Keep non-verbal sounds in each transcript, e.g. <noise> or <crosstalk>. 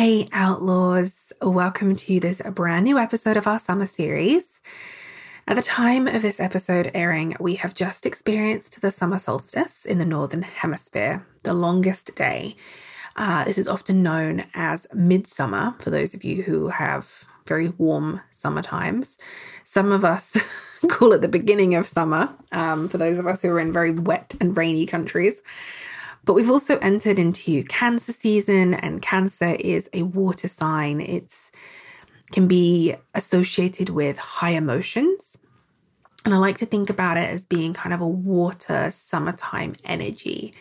Hey, Outlaws. Welcome to this brand new episode of our summer series. At the time of this episode airing, we have just experienced the summer solstice in the Northern Hemisphere, the longest day. Uh, this is often known as midsummer for those of you who have very warm summer times. Some of us <laughs> call it the beginning of summer um, for those of us who are in very wet and rainy countries. But we've also entered into Cancer season, and Cancer is a water sign. It's can be associated with high emotions. And I like to think about it as being kind of a water summertime energy.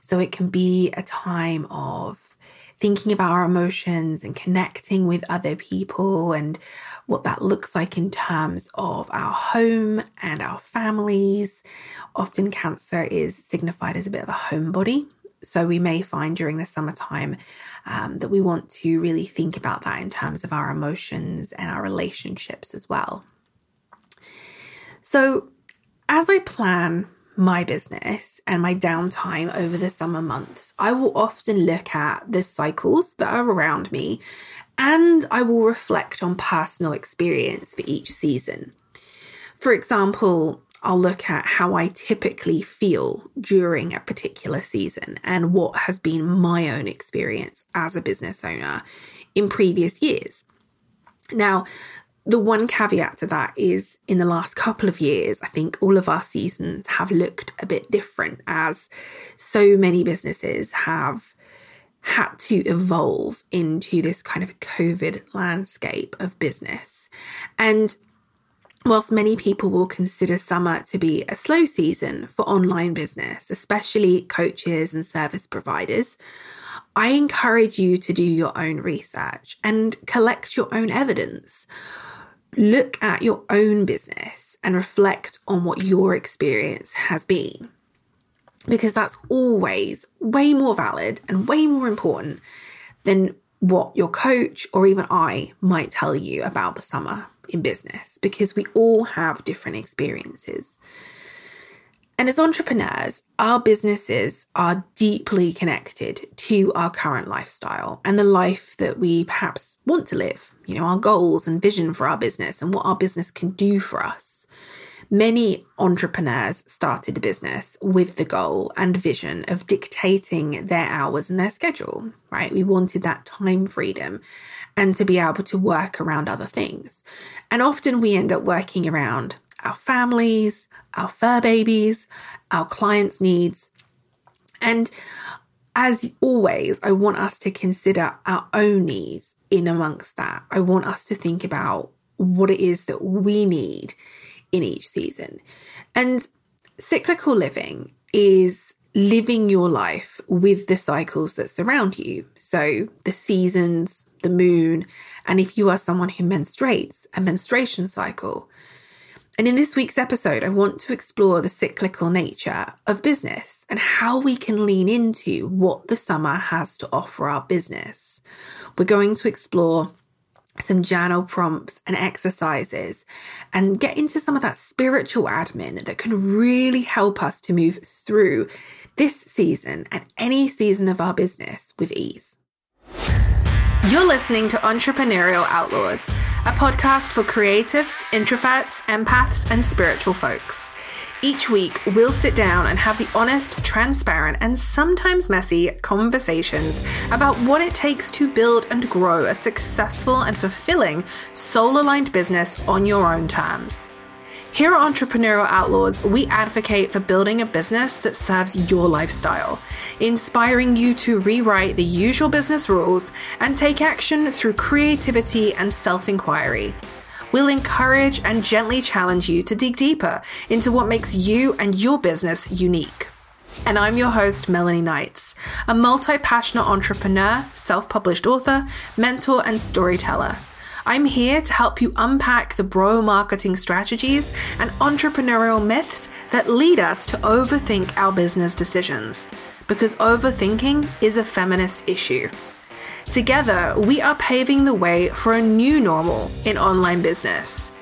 So it can be a time of thinking about our emotions and connecting with other people and what that looks like in terms of our home and our families. Often, cancer is signified as a bit of a homebody. So, we may find during the summertime um, that we want to really think about that in terms of our emotions and our relationships as well. So, as I plan my business and my downtime over the summer months, I will often look at the cycles that are around me and I will reflect on personal experience for each season. For example, I'll look at how I typically feel during a particular season and what has been my own experience as a business owner in previous years. Now, the one caveat to that is in the last couple of years, I think all of our seasons have looked a bit different as so many businesses have had to evolve into this kind of COVID landscape of business. And whilst many people will consider summer to be a slow season for online business, especially coaches and service providers, I encourage you to do your own research and collect your own evidence look at your own business and reflect on what your experience has been. Because that's always way more valid and way more important than what your coach or even I might tell you about the summer in business, because we all have different experiences. And as entrepreneurs, our businesses are deeply connected to our current lifestyle and the life that we perhaps want to live you know, our goals and vision for our business and what our business can do for us. Many entrepreneurs started a business with the goal and vision of dictating their hours and their schedule, right? We wanted that time freedom and to be able to work around other things. And often we end up working around our families, our fur babies, our clients' needs. And as always, I want us to consider our own needs in amongst that. I want us to think about what it is that we need in each season. And cyclical living is living your life with the cycles that surround you. So the seasons, the moon, and if you are someone who menstruates, a menstruation cycle. And in this week's episode, I want to explore the cyclical nature of business and how we can lean into what the summer has to offer our business. We're going to explore some journal prompts and exercises and get into some of that spiritual admin that can really help us to move through this season and any season of our business with ease. You're listening to Entrepreneurial Outlaws, a podcast for creatives, introverts, empaths, and spiritual folks. Each week, we'll sit down and have the honest, transparent, and sometimes messy conversations about what it takes to build and grow a successful and fulfilling soul aligned business on your own terms. Here at Entrepreneurial Outlaws, we advocate for building a business that serves your lifestyle, inspiring you to rewrite the usual business rules and take action through creativity and self inquiry. We'll encourage and gently challenge you to dig deeper into what makes you and your business unique. And I'm your host, Melanie Knights, a multi passionate entrepreneur, self published author, mentor, and storyteller. I'm here to help you unpack the bro marketing strategies and entrepreneurial myths that lead us to overthink our business decisions. Because overthinking is a feminist issue. Together, we are paving the way for a new normal in online business.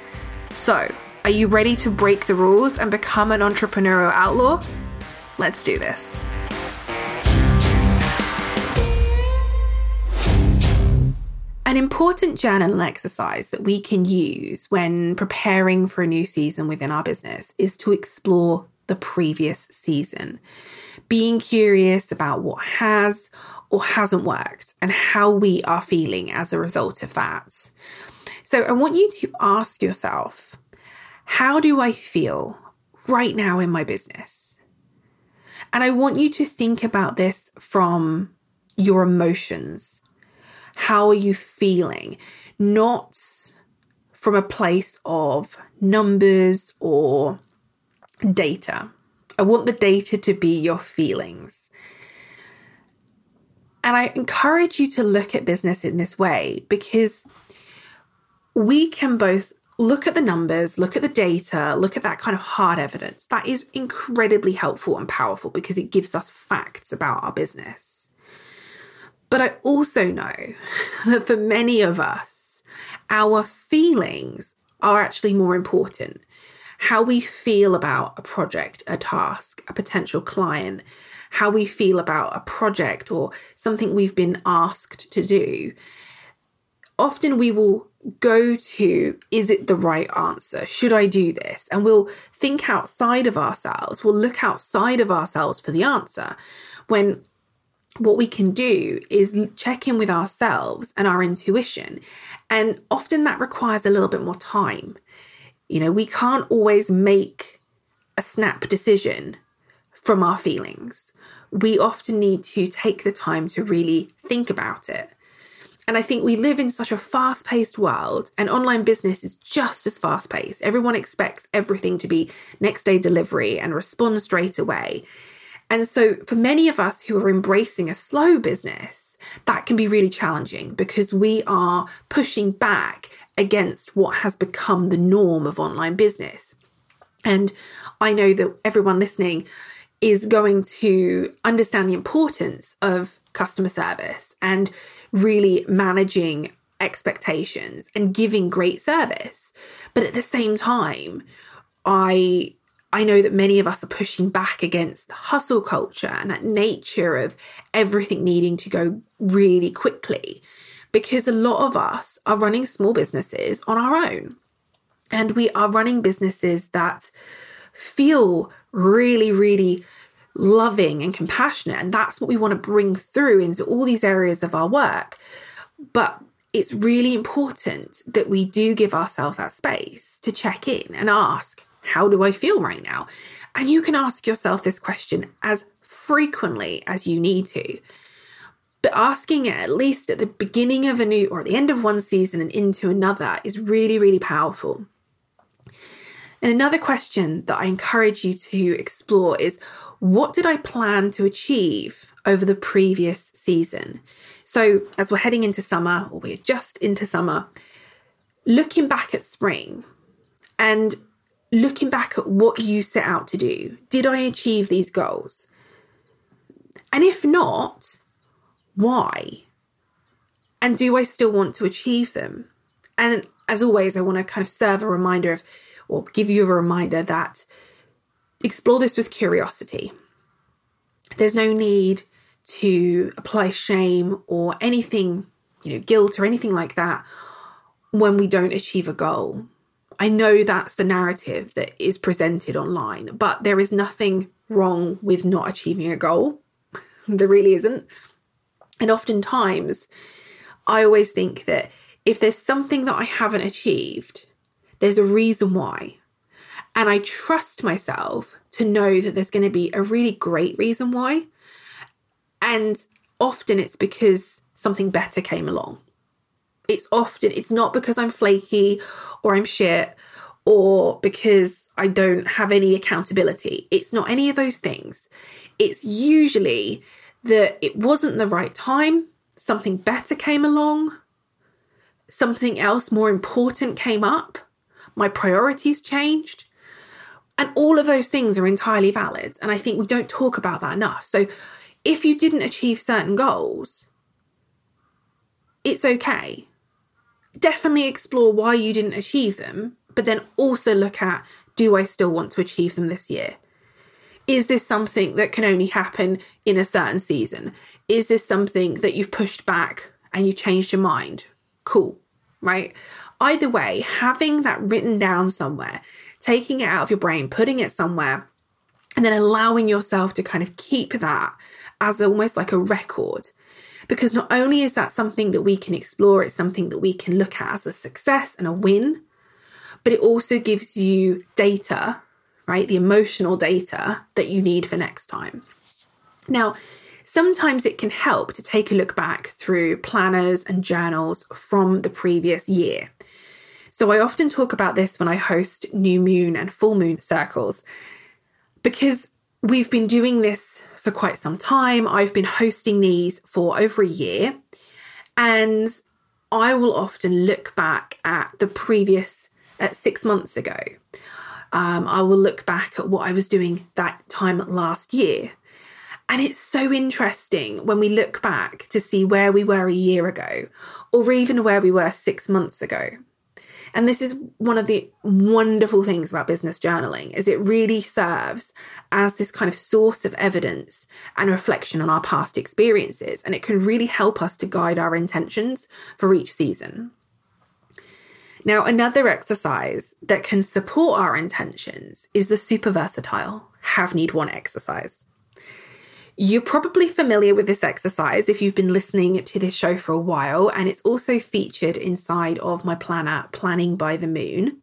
So, are you ready to break the rules and become an entrepreneurial outlaw? Let's do this. An important journal exercise that we can use when preparing for a new season within our business is to explore the previous season, being curious about what has or hasn't worked and how we are feeling as a result of that. So I want you to ask yourself how do I feel right now in my business? And I want you to think about this from your emotions how are you feeling? Not from a place of numbers or data. I want the data to be your feelings. And I encourage you to look at business in this way because we can both look at the numbers, look at the data, look at that kind of hard evidence. That is incredibly helpful and powerful because it gives us facts about our business. But I also know <laughs> that for many of us, our feelings are actually more important. How we feel about a project, a task, a potential client, how we feel about a project or something we've been asked to do. Often we will go to, is it the right answer? Should I do this? And we'll think outside of ourselves, we'll look outside of ourselves for the answer. When what we can do is check in with ourselves and our intuition. And often that requires a little bit more time. You know, we can't always make a snap decision from our feelings. We often need to take the time to really think about it. And I think we live in such a fast paced world, and online business is just as fast paced. Everyone expects everything to be next day delivery and respond straight away. And so, for many of us who are embracing a slow business, that can be really challenging because we are pushing back against what has become the norm of online business. And I know that everyone listening is going to understand the importance of customer service and really managing expectations and giving great service. But at the same time, I I know that many of us are pushing back against the hustle culture and that nature of everything needing to go really quickly because a lot of us are running small businesses on our own. And we are running businesses that feel really, really loving and compassionate. And that's what we want to bring through into all these areas of our work. But it's really important that we do give ourselves that space to check in and ask, how do I feel right now? And you can ask yourself this question as frequently as you need to. But asking it at least at the beginning of a new or at the end of one season and into another is really, really powerful. And another question that I encourage you to explore is what did I plan to achieve over the previous season? So, as we're heading into summer, or we're just into summer, looking back at spring and looking back at what you set out to do. Did I achieve these goals? And if not, why? And do I still want to achieve them? And as always, I want to kind of serve a reminder of, or give you a reminder that explore this with curiosity. There's no need to apply shame or anything, you know, guilt or anything like that when we don't achieve a goal. I know that's the narrative that is presented online, but there is nothing wrong with not achieving a goal. <laughs> there really isn't. And oftentimes, I always think that if there's something that I haven't achieved, there's a reason why. And I trust myself to know that there's going to be a really great reason why. And often it's because something better came along. It's often, it's not because I'm flaky or I'm shit or because I don't have any accountability. It's not any of those things. It's usually that it wasn't the right time, something better came along, something else more important came up, my priorities changed. And all of those things are entirely valid. And I think we don't talk about that enough. So if you didn't achieve certain goals, it's okay definitely explore why you didn't achieve them, but then also look at do I still want to achieve them this year? Is this something that can only happen in a certain season? Is this something that you've pushed back and you changed your mind? cool, right? Either way, having that written down somewhere, taking it out of your brain, putting it somewhere, and then allowing yourself to kind of keep that as almost like a record. Because not only is that something that we can explore, it's something that we can look at as a success and a win, but it also gives you data, right? The emotional data that you need for next time. Now, sometimes it can help to take a look back through planners and journals from the previous year. So I often talk about this when I host new moon and full moon circles because we've been doing this for quite some time. I've been hosting these for over a year and I will often look back at the previous at six months ago. Um, I will look back at what I was doing that time last year. And it's so interesting when we look back to see where we were a year ago, or even where we were six months ago. And this is one of the wonderful things about business journaling is it really serves as this kind of source of evidence and reflection on our past experiences and it can really help us to guide our intentions for each season. Now, another exercise that can support our intentions is the super versatile have need want exercise. You're probably familiar with this exercise if you've been listening to this show for a while, and it's also featured inside of my planner, Planning by the Moon.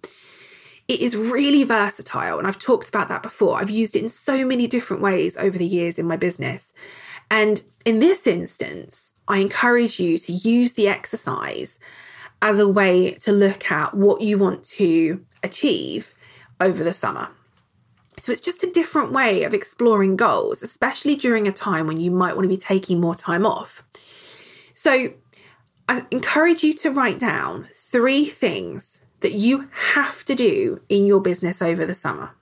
It is really versatile, and I've talked about that before. I've used it in so many different ways over the years in my business. And in this instance, I encourage you to use the exercise as a way to look at what you want to achieve over the summer. So it's just a different way of exploring goals, especially during a time when you might want to be taking more time off. So I encourage you to write down three things that you have to do in your business over the summer.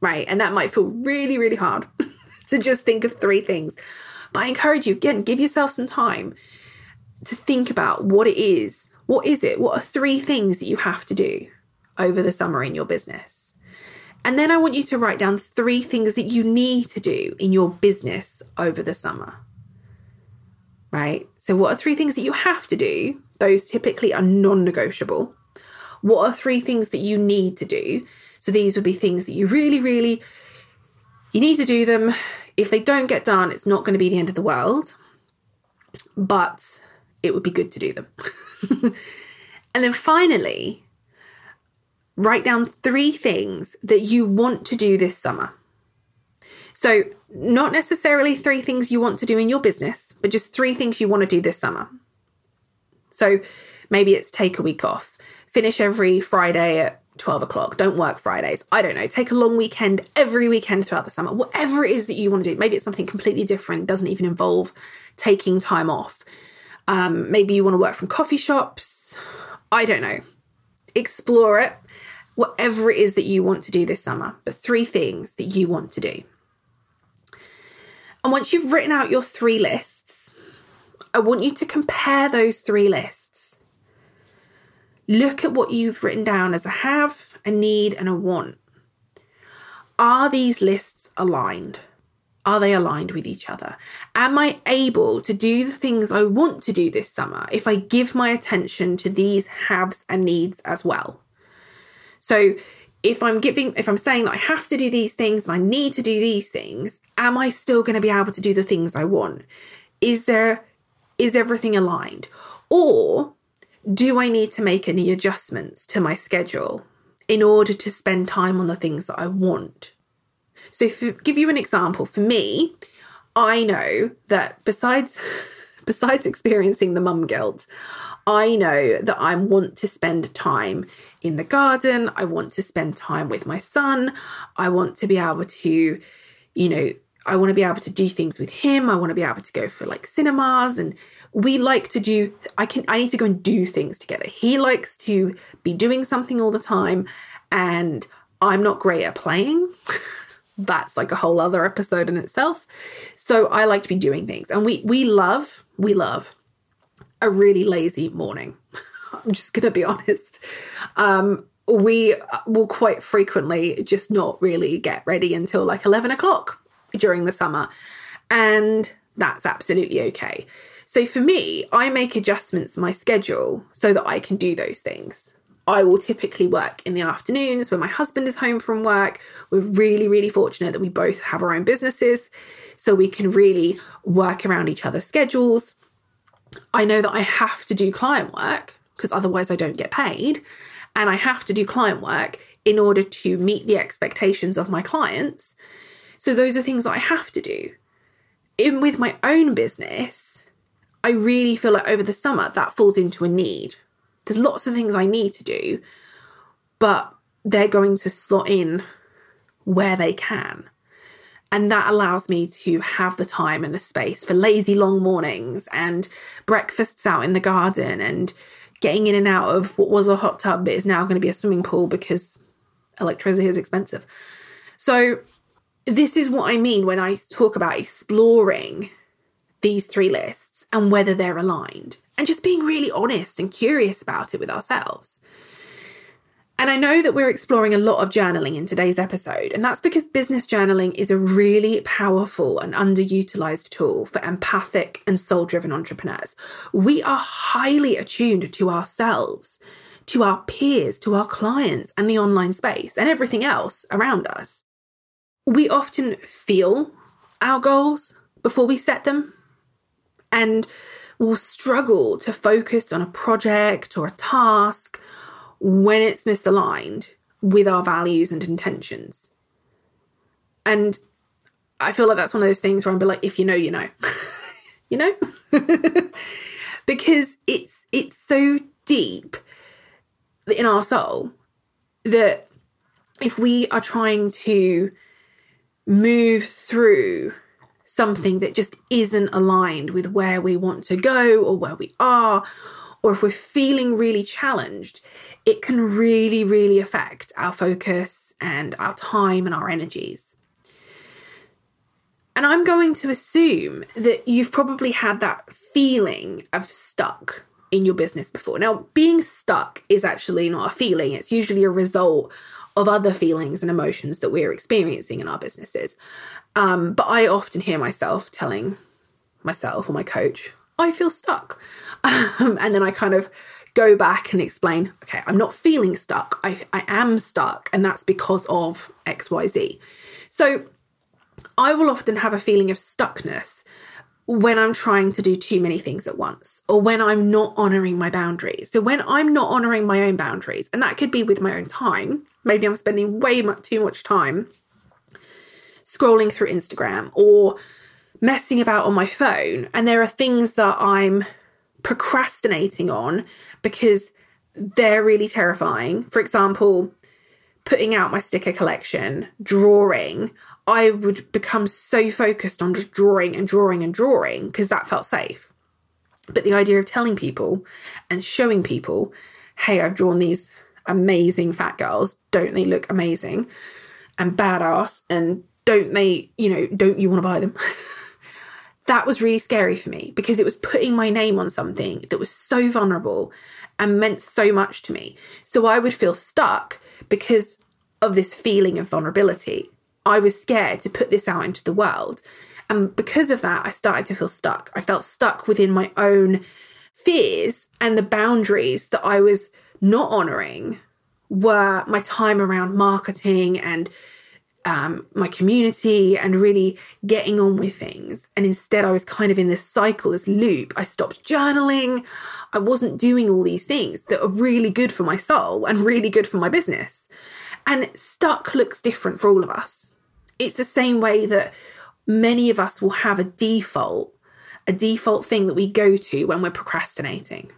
Right. And that might feel really, really hard <laughs> to just think of three things. But I encourage you, again, give yourself some time to think about what it is. What is it? What are three things that you have to do over the summer in your business? And then I want you to write down three things that you need to do in your business over the summer. Right? So, what are three things that you have to do? Those typically are non negotiable. What are three things that you need to do? So, these would be things that you really, really you need to do them. If they don't get done, it's not going to be the end of the world. But it would be good to do them. <laughs> and then finally, write down three things that you want to do this summer. So, not necessarily three things you want to do in your business, but just three things you want to do this summer. So, maybe it's take a week off, finish every Friday at 12 o'clock, don't work Fridays. I don't know, take a long weekend every weekend throughout the summer, whatever it is that you want to do. Maybe it's something completely different, doesn't even involve taking time off. Um, maybe you want to work from coffee shops. I don't know. Explore it, whatever it is that you want to do this summer, but three things that you want to do. And once you've written out your three lists, I want you to compare those three lists. Look at what you've written down as a have, a need, and a want. Are these lists aligned? Are they aligned with each other? Am I able to do the things I want to do this summer if I give my attention to these haves and needs as well? So, if I'm giving, if I'm saying that I have to do these things and I need to do these things, am I still going to be able to do the things I want? Is there, is everything aligned? Or do I need to make any adjustments to my schedule in order to spend time on the things that I want? So, to give you an example, for me, I know that besides <laughs> besides experiencing the mum guilt, I know that I want to spend time in the garden. I want to spend time with my son. I want to be able to, you know, I want to be able to do things with him. I want to be able to go for like cinemas and we like to do I can I need to go and do things together. He likes to be doing something all the time and I'm not great at playing. <laughs> that's like a whole other episode in itself. So I like to be doing things. And we we love, we love a really lazy morning. <laughs> I'm just to be honest. Um, we will quite frequently just not really get ready until like 11 o'clock during the summer. And that's absolutely okay. So for me, I make adjustments my schedule so that I can do those things. I will typically work in the afternoons when my husband is home from work. We're really, really fortunate that we both have our own businesses, so we can really work around each other's schedules. I know that I have to do client work because otherwise I don't get paid. And I have to do client work in order to meet the expectations of my clients. So those are things that I have to do. In with my own business, I really feel like over the summer that falls into a need. There's lots of things I need to do, but they're going to slot in where they can. And that allows me to have the time and the space for lazy long mornings and breakfasts out in the garden and getting in and out of what was a hot tub but is now going to be a swimming pool because electricity is expensive. So, this is what I mean when I talk about exploring these three lists and whether they're aligned and just being really honest and curious about it with ourselves. And I know that we're exploring a lot of journaling in today's episode, and that's because business journaling is a really powerful and underutilized tool for empathic and soul driven entrepreneurs. We are highly attuned to ourselves, to our peers, to our clients, and the online space, and everything else around us. We often feel our goals before we set them, and will struggle to focus on a project or a task when it's misaligned with our values and intentions. And I feel like that's one of those things where I'm be like, if you know, you know. <laughs> you know? <laughs> because it's it's so deep in our soul that if we are trying to move through something that just isn't aligned with where we want to go or where we are, or if we're feeling really challenged, it can really, really affect our focus and our time and our energies. And I'm going to assume that you've probably had that feeling of stuck in your business before. Now, being stuck is actually not a feeling, it's usually a result of other feelings and emotions that we're experiencing in our businesses. Um, but I often hear myself telling myself or my coach, I feel stuck. <laughs> Um, and then I kind of go back and explain, okay, I'm not feeling stuck. I, I am stuck. And that's because of XYZ. So I will often have a feeling of stuckness when I'm trying to do too many things at once or when I'm not honoring my boundaries. So when I'm not honoring my own boundaries, and that could be with my own time, maybe I'm spending way too much time scrolling through Instagram or messing about on my phone, and there are things that I'm procrastinating on because they're really terrifying. For example, putting out my sticker collection, drawing, I would become so focused on just drawing and drawing and drawing because that felt safe. But the idea of telling people and showing people, hey, I've drawn these amazing fat girls, don't they look amazing and badass? And don't they, you know, don't you want to buy them? <laughs> that was really scary for me because it was putting my name on something that was so vulnerable and meant so much to me. So I would feel stuck because of this feeling of vulnerability. I was scared to put this out into the world. And because of that, I started to feel stuck. I felt stuck within my own fears and the boundaries that I was not honoring were my time around marketing and um, my community and really getting on with things. And instead, I was kind of in this cycle, this loop. I stopped journaling. I wasn't doing all these things that are really good for my soul and really good for my business. And stuck looks different for all of us. It's the same way that many of us will have a default, a default thing that we go to when we're procrastinating.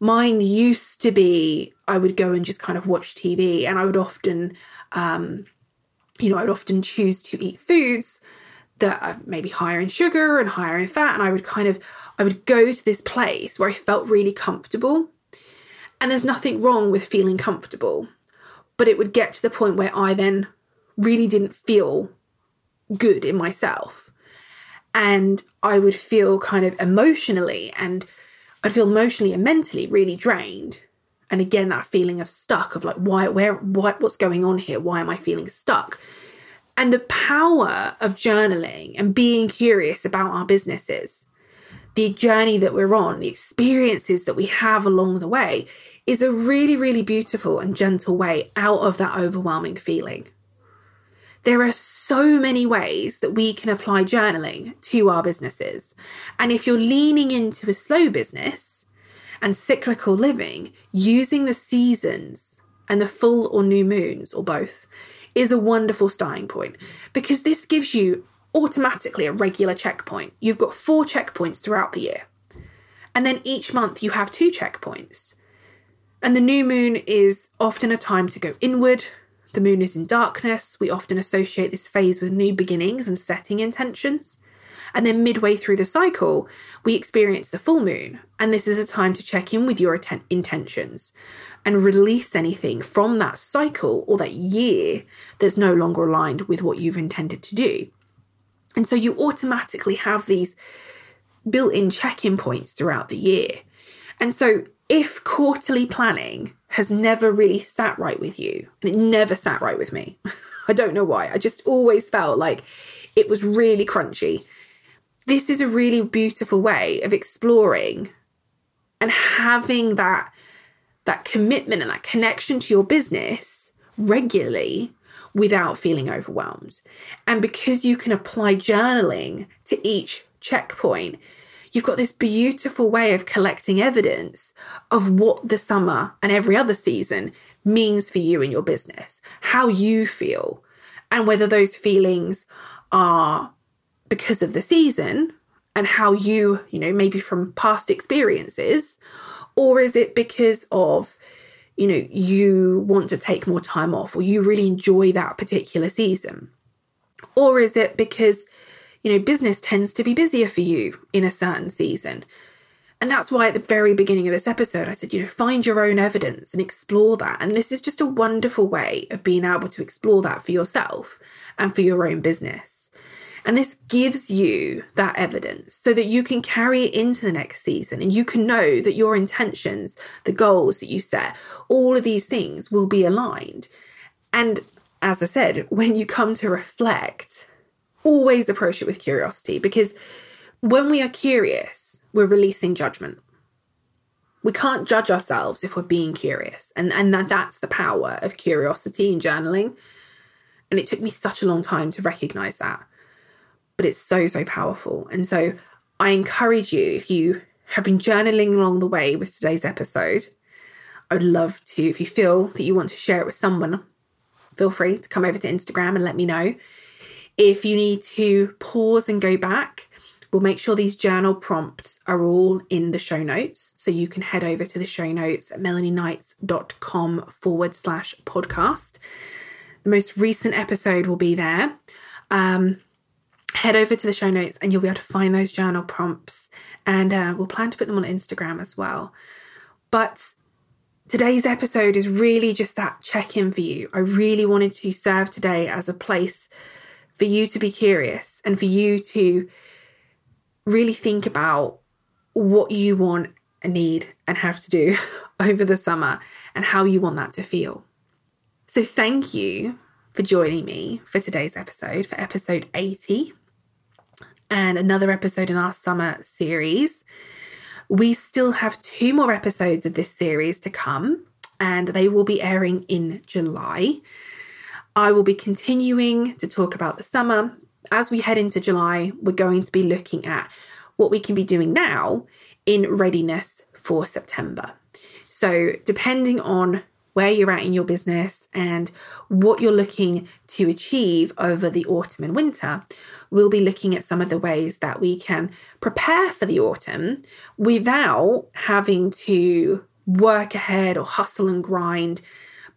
Mine used to be I would go and just kind of watch TV, and I would often um, you know, I would often choose to eat foods that are maybe higher in sugar and higher in fat. And I would kind of, I would go to this place where I felt really comfortable. And there's nothing wrong with feeling comfortable. But it would get to the point where I then really didn't feel good in myself. And I would feel kind of emotionally and I'd feel emotionally and mentally really drained and again that feeling of stuck of like why where what what's going on here why am i feeling stuck and the power of journaling and being curious about our businesses the journey that we're on, the experiences that we have along the way, is a really, really beautiful and gentle way out of that overwhelming feeling. There are so many ways that we can apply journaling to our businesses. And if you're leaning into a slow business and cyclical living, using the seasons and the full or new moons or both is a wonderful starting point because this gives you automatically a regular checkpoint. You've got four checkpoints throughout the year. And then each month you have two checkpoints. And the new moon is often a time to go inward. The moon is in darkness. We often associate this phase with new beginnings and setting intentions. And then midway through the cycle, we experience the full moon. And this is a time to check in with your atten- intentions and release anything from that cycle or that year that's no longer aligned with what you've intended to do. And so you automatically have these built in check in points throughout the year. And so if quarterly planning has never really sat right with you, and it never sat right with me, <laughs> I don't know why, I just always felt like it was really crunchy. This is a really beautiful way of exploring and having that that commitment and that connection to your business regularly without feeling overwhelmed. And because you can apply journaling to each checkpoint, you've got this beautiful way of collecting evidence of what the summer and every other season means for you and your business, how you feel, and whether those feelings are because of the season and how you, you know, maybe from past experiences, or is it because of, you know, you want to take more time off or you really enjoy that particular season? Or is it because, you know, business tends to be busier for you in a certain season? And that's why at the very beginning of this episode, I said, you know, find your own evidence and explore that. And this is just a wonderful way of being able to explore that for yourself and for your own business. And this gives you that evidence so that you can carry it into the next season and you can know that your intentions, the goals that you set, all of these things will be aligned. And as I said, when you come to reflect, always approach it with curiosity because when we are curious, we're releasing judgment. We can't judge ourselves if we're being curious. And, and that, that's the power of curiosity and journaling. And it took me such a long time to recognize that but it's so, so powerful. And so I encourage you, if you have been journaling along the way with today's episode, I would love to, if you feel that you want to share it with someone, feel free to come over to Instagram and let me know. If you need to pause and go back, we'll make sure these journal prompts are all in the show notes. So you can head over to the show notes at melanieknights.com forward slash podcast. The most recent episode will be there. Um, head over to the show notes and you'll be able to find those journal prompts. And uh, we'll plan to put them on Instagram as well. But today's episode is really just that check in for you. I really wanted to serve today as a place for you to be curious and for you to really think about what you want and need and have to do <laughs> over the summer and how you want that to feel. So, thank you for joining me for today's episode, for episode 80 and another episode in our summer series. We still have two more episodes of this series to come, and they will be airing in July. I will be continuing to talk about the summer. As we head into July, we're going to be looking at what we can be doing now in readiness for September. So, depending on where you're at in your business and what you're looking to achieve over the autumn and winter, we'll be looking at some of the ways that we can prepare for the autumn without having to work ahead or hustle and grind,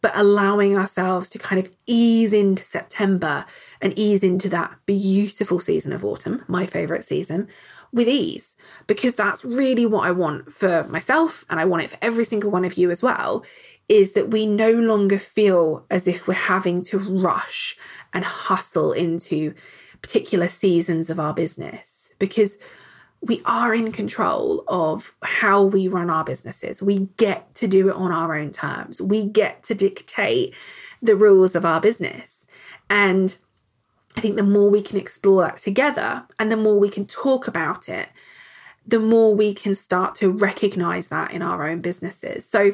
but allowing ourselves to kind of ease into September and ease into that beautiful season of autumn, my favorite season, with ease. Because that's really what I want for myself and I want it for every single one of you as well is that we no longer feel as if we're having to rush and hustle into particular seasons of our business. Because we are in control of how we run our businesses. We get to do it on our own terms. We get to dictate the rules of our business. And I think the more we can explore that together and the more we can talk about it the more we can start to recognize that in our own businesses. So,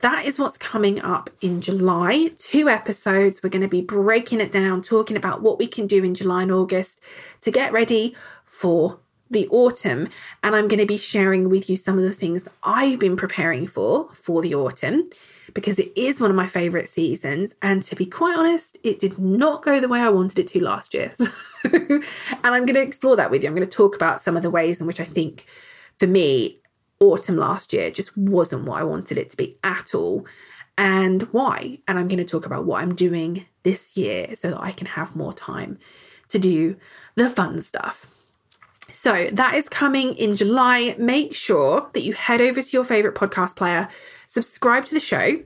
that is what's coming up in July. Two episodes. We're going to be breaking it down, talking about what we can do in July and August to get ready for the autumn. And I'm going to be sharing with you some of the things I've been preparing for for the autumn because it is one of my favorite seasons. And to be quite honest, it did not go the way I wanted it to last year. <laughs> and I'm going to explore that with you. I'm going to talk about some of the ways in which I think for me, autumn last year just wasn't what I wanted it to be at all. And why? And I'm going to talk about what I'm doing this year so that I can have more time to do the fun stuff. So that is coming in July. Make sure that you head over to your favorite podcast player, subscribe to the show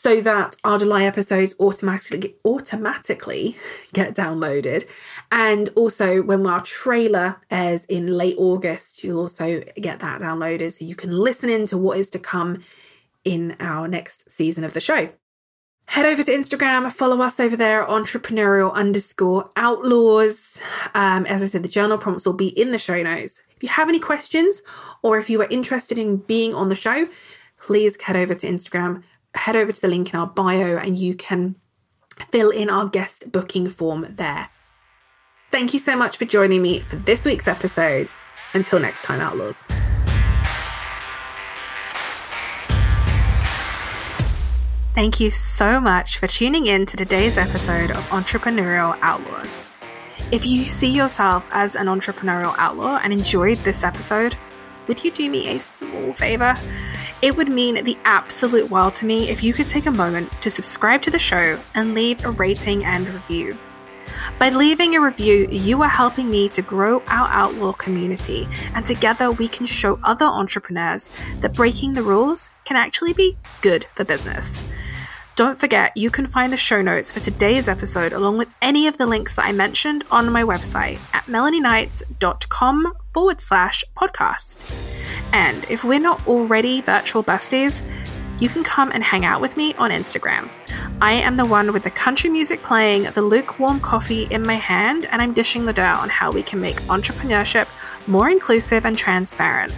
so that our July episodes automatically automatically get downloaded. And also when our trailer airs in late August, you'll also get that downloaded so you can listen in to what is to come in our next season of the show. Head over to Instagram, follow us over there, entrepreneurial underscore outlaws. Um, as I said, the journal prompts will be in the show notes. If you have any questions or if you are interested in being on the show, please head over to Instagram, head over to the link in our bio and you can fill in our guest booking form there. Thank you so much for joining me for this week's episode. Until next time, Outlaws. Thank you so much for tuning in to today's episode of Entrepreneurial Outlaws. If you see yourself as an entrepreneurial outlaw and enjoyed this episode, would you do me a small favor? It would mean the absolute world to me if you could take a moment to subscribe to the show and leave a rating and review. By leaving a review, you are helping me to grow our outlaw community, and together we can show other entrepreneurs that breaking the rules can actually be good for business. Don't forget, you can find the show notes for today's episode along with any of the links that I mentioned on my website at melanieknights.com forward slash podcast. And if we're not already virtual besties, you can come and hang out with me on Instagram. I am the one with the country music playing, the lukewarm coffee in my hand, and I'm dishing the dirt on how we can make entrepreneurship more inclusive and transparent.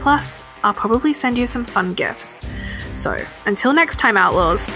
Plus, I'll probably send you some fun gifts. So, until next time, Outlaws.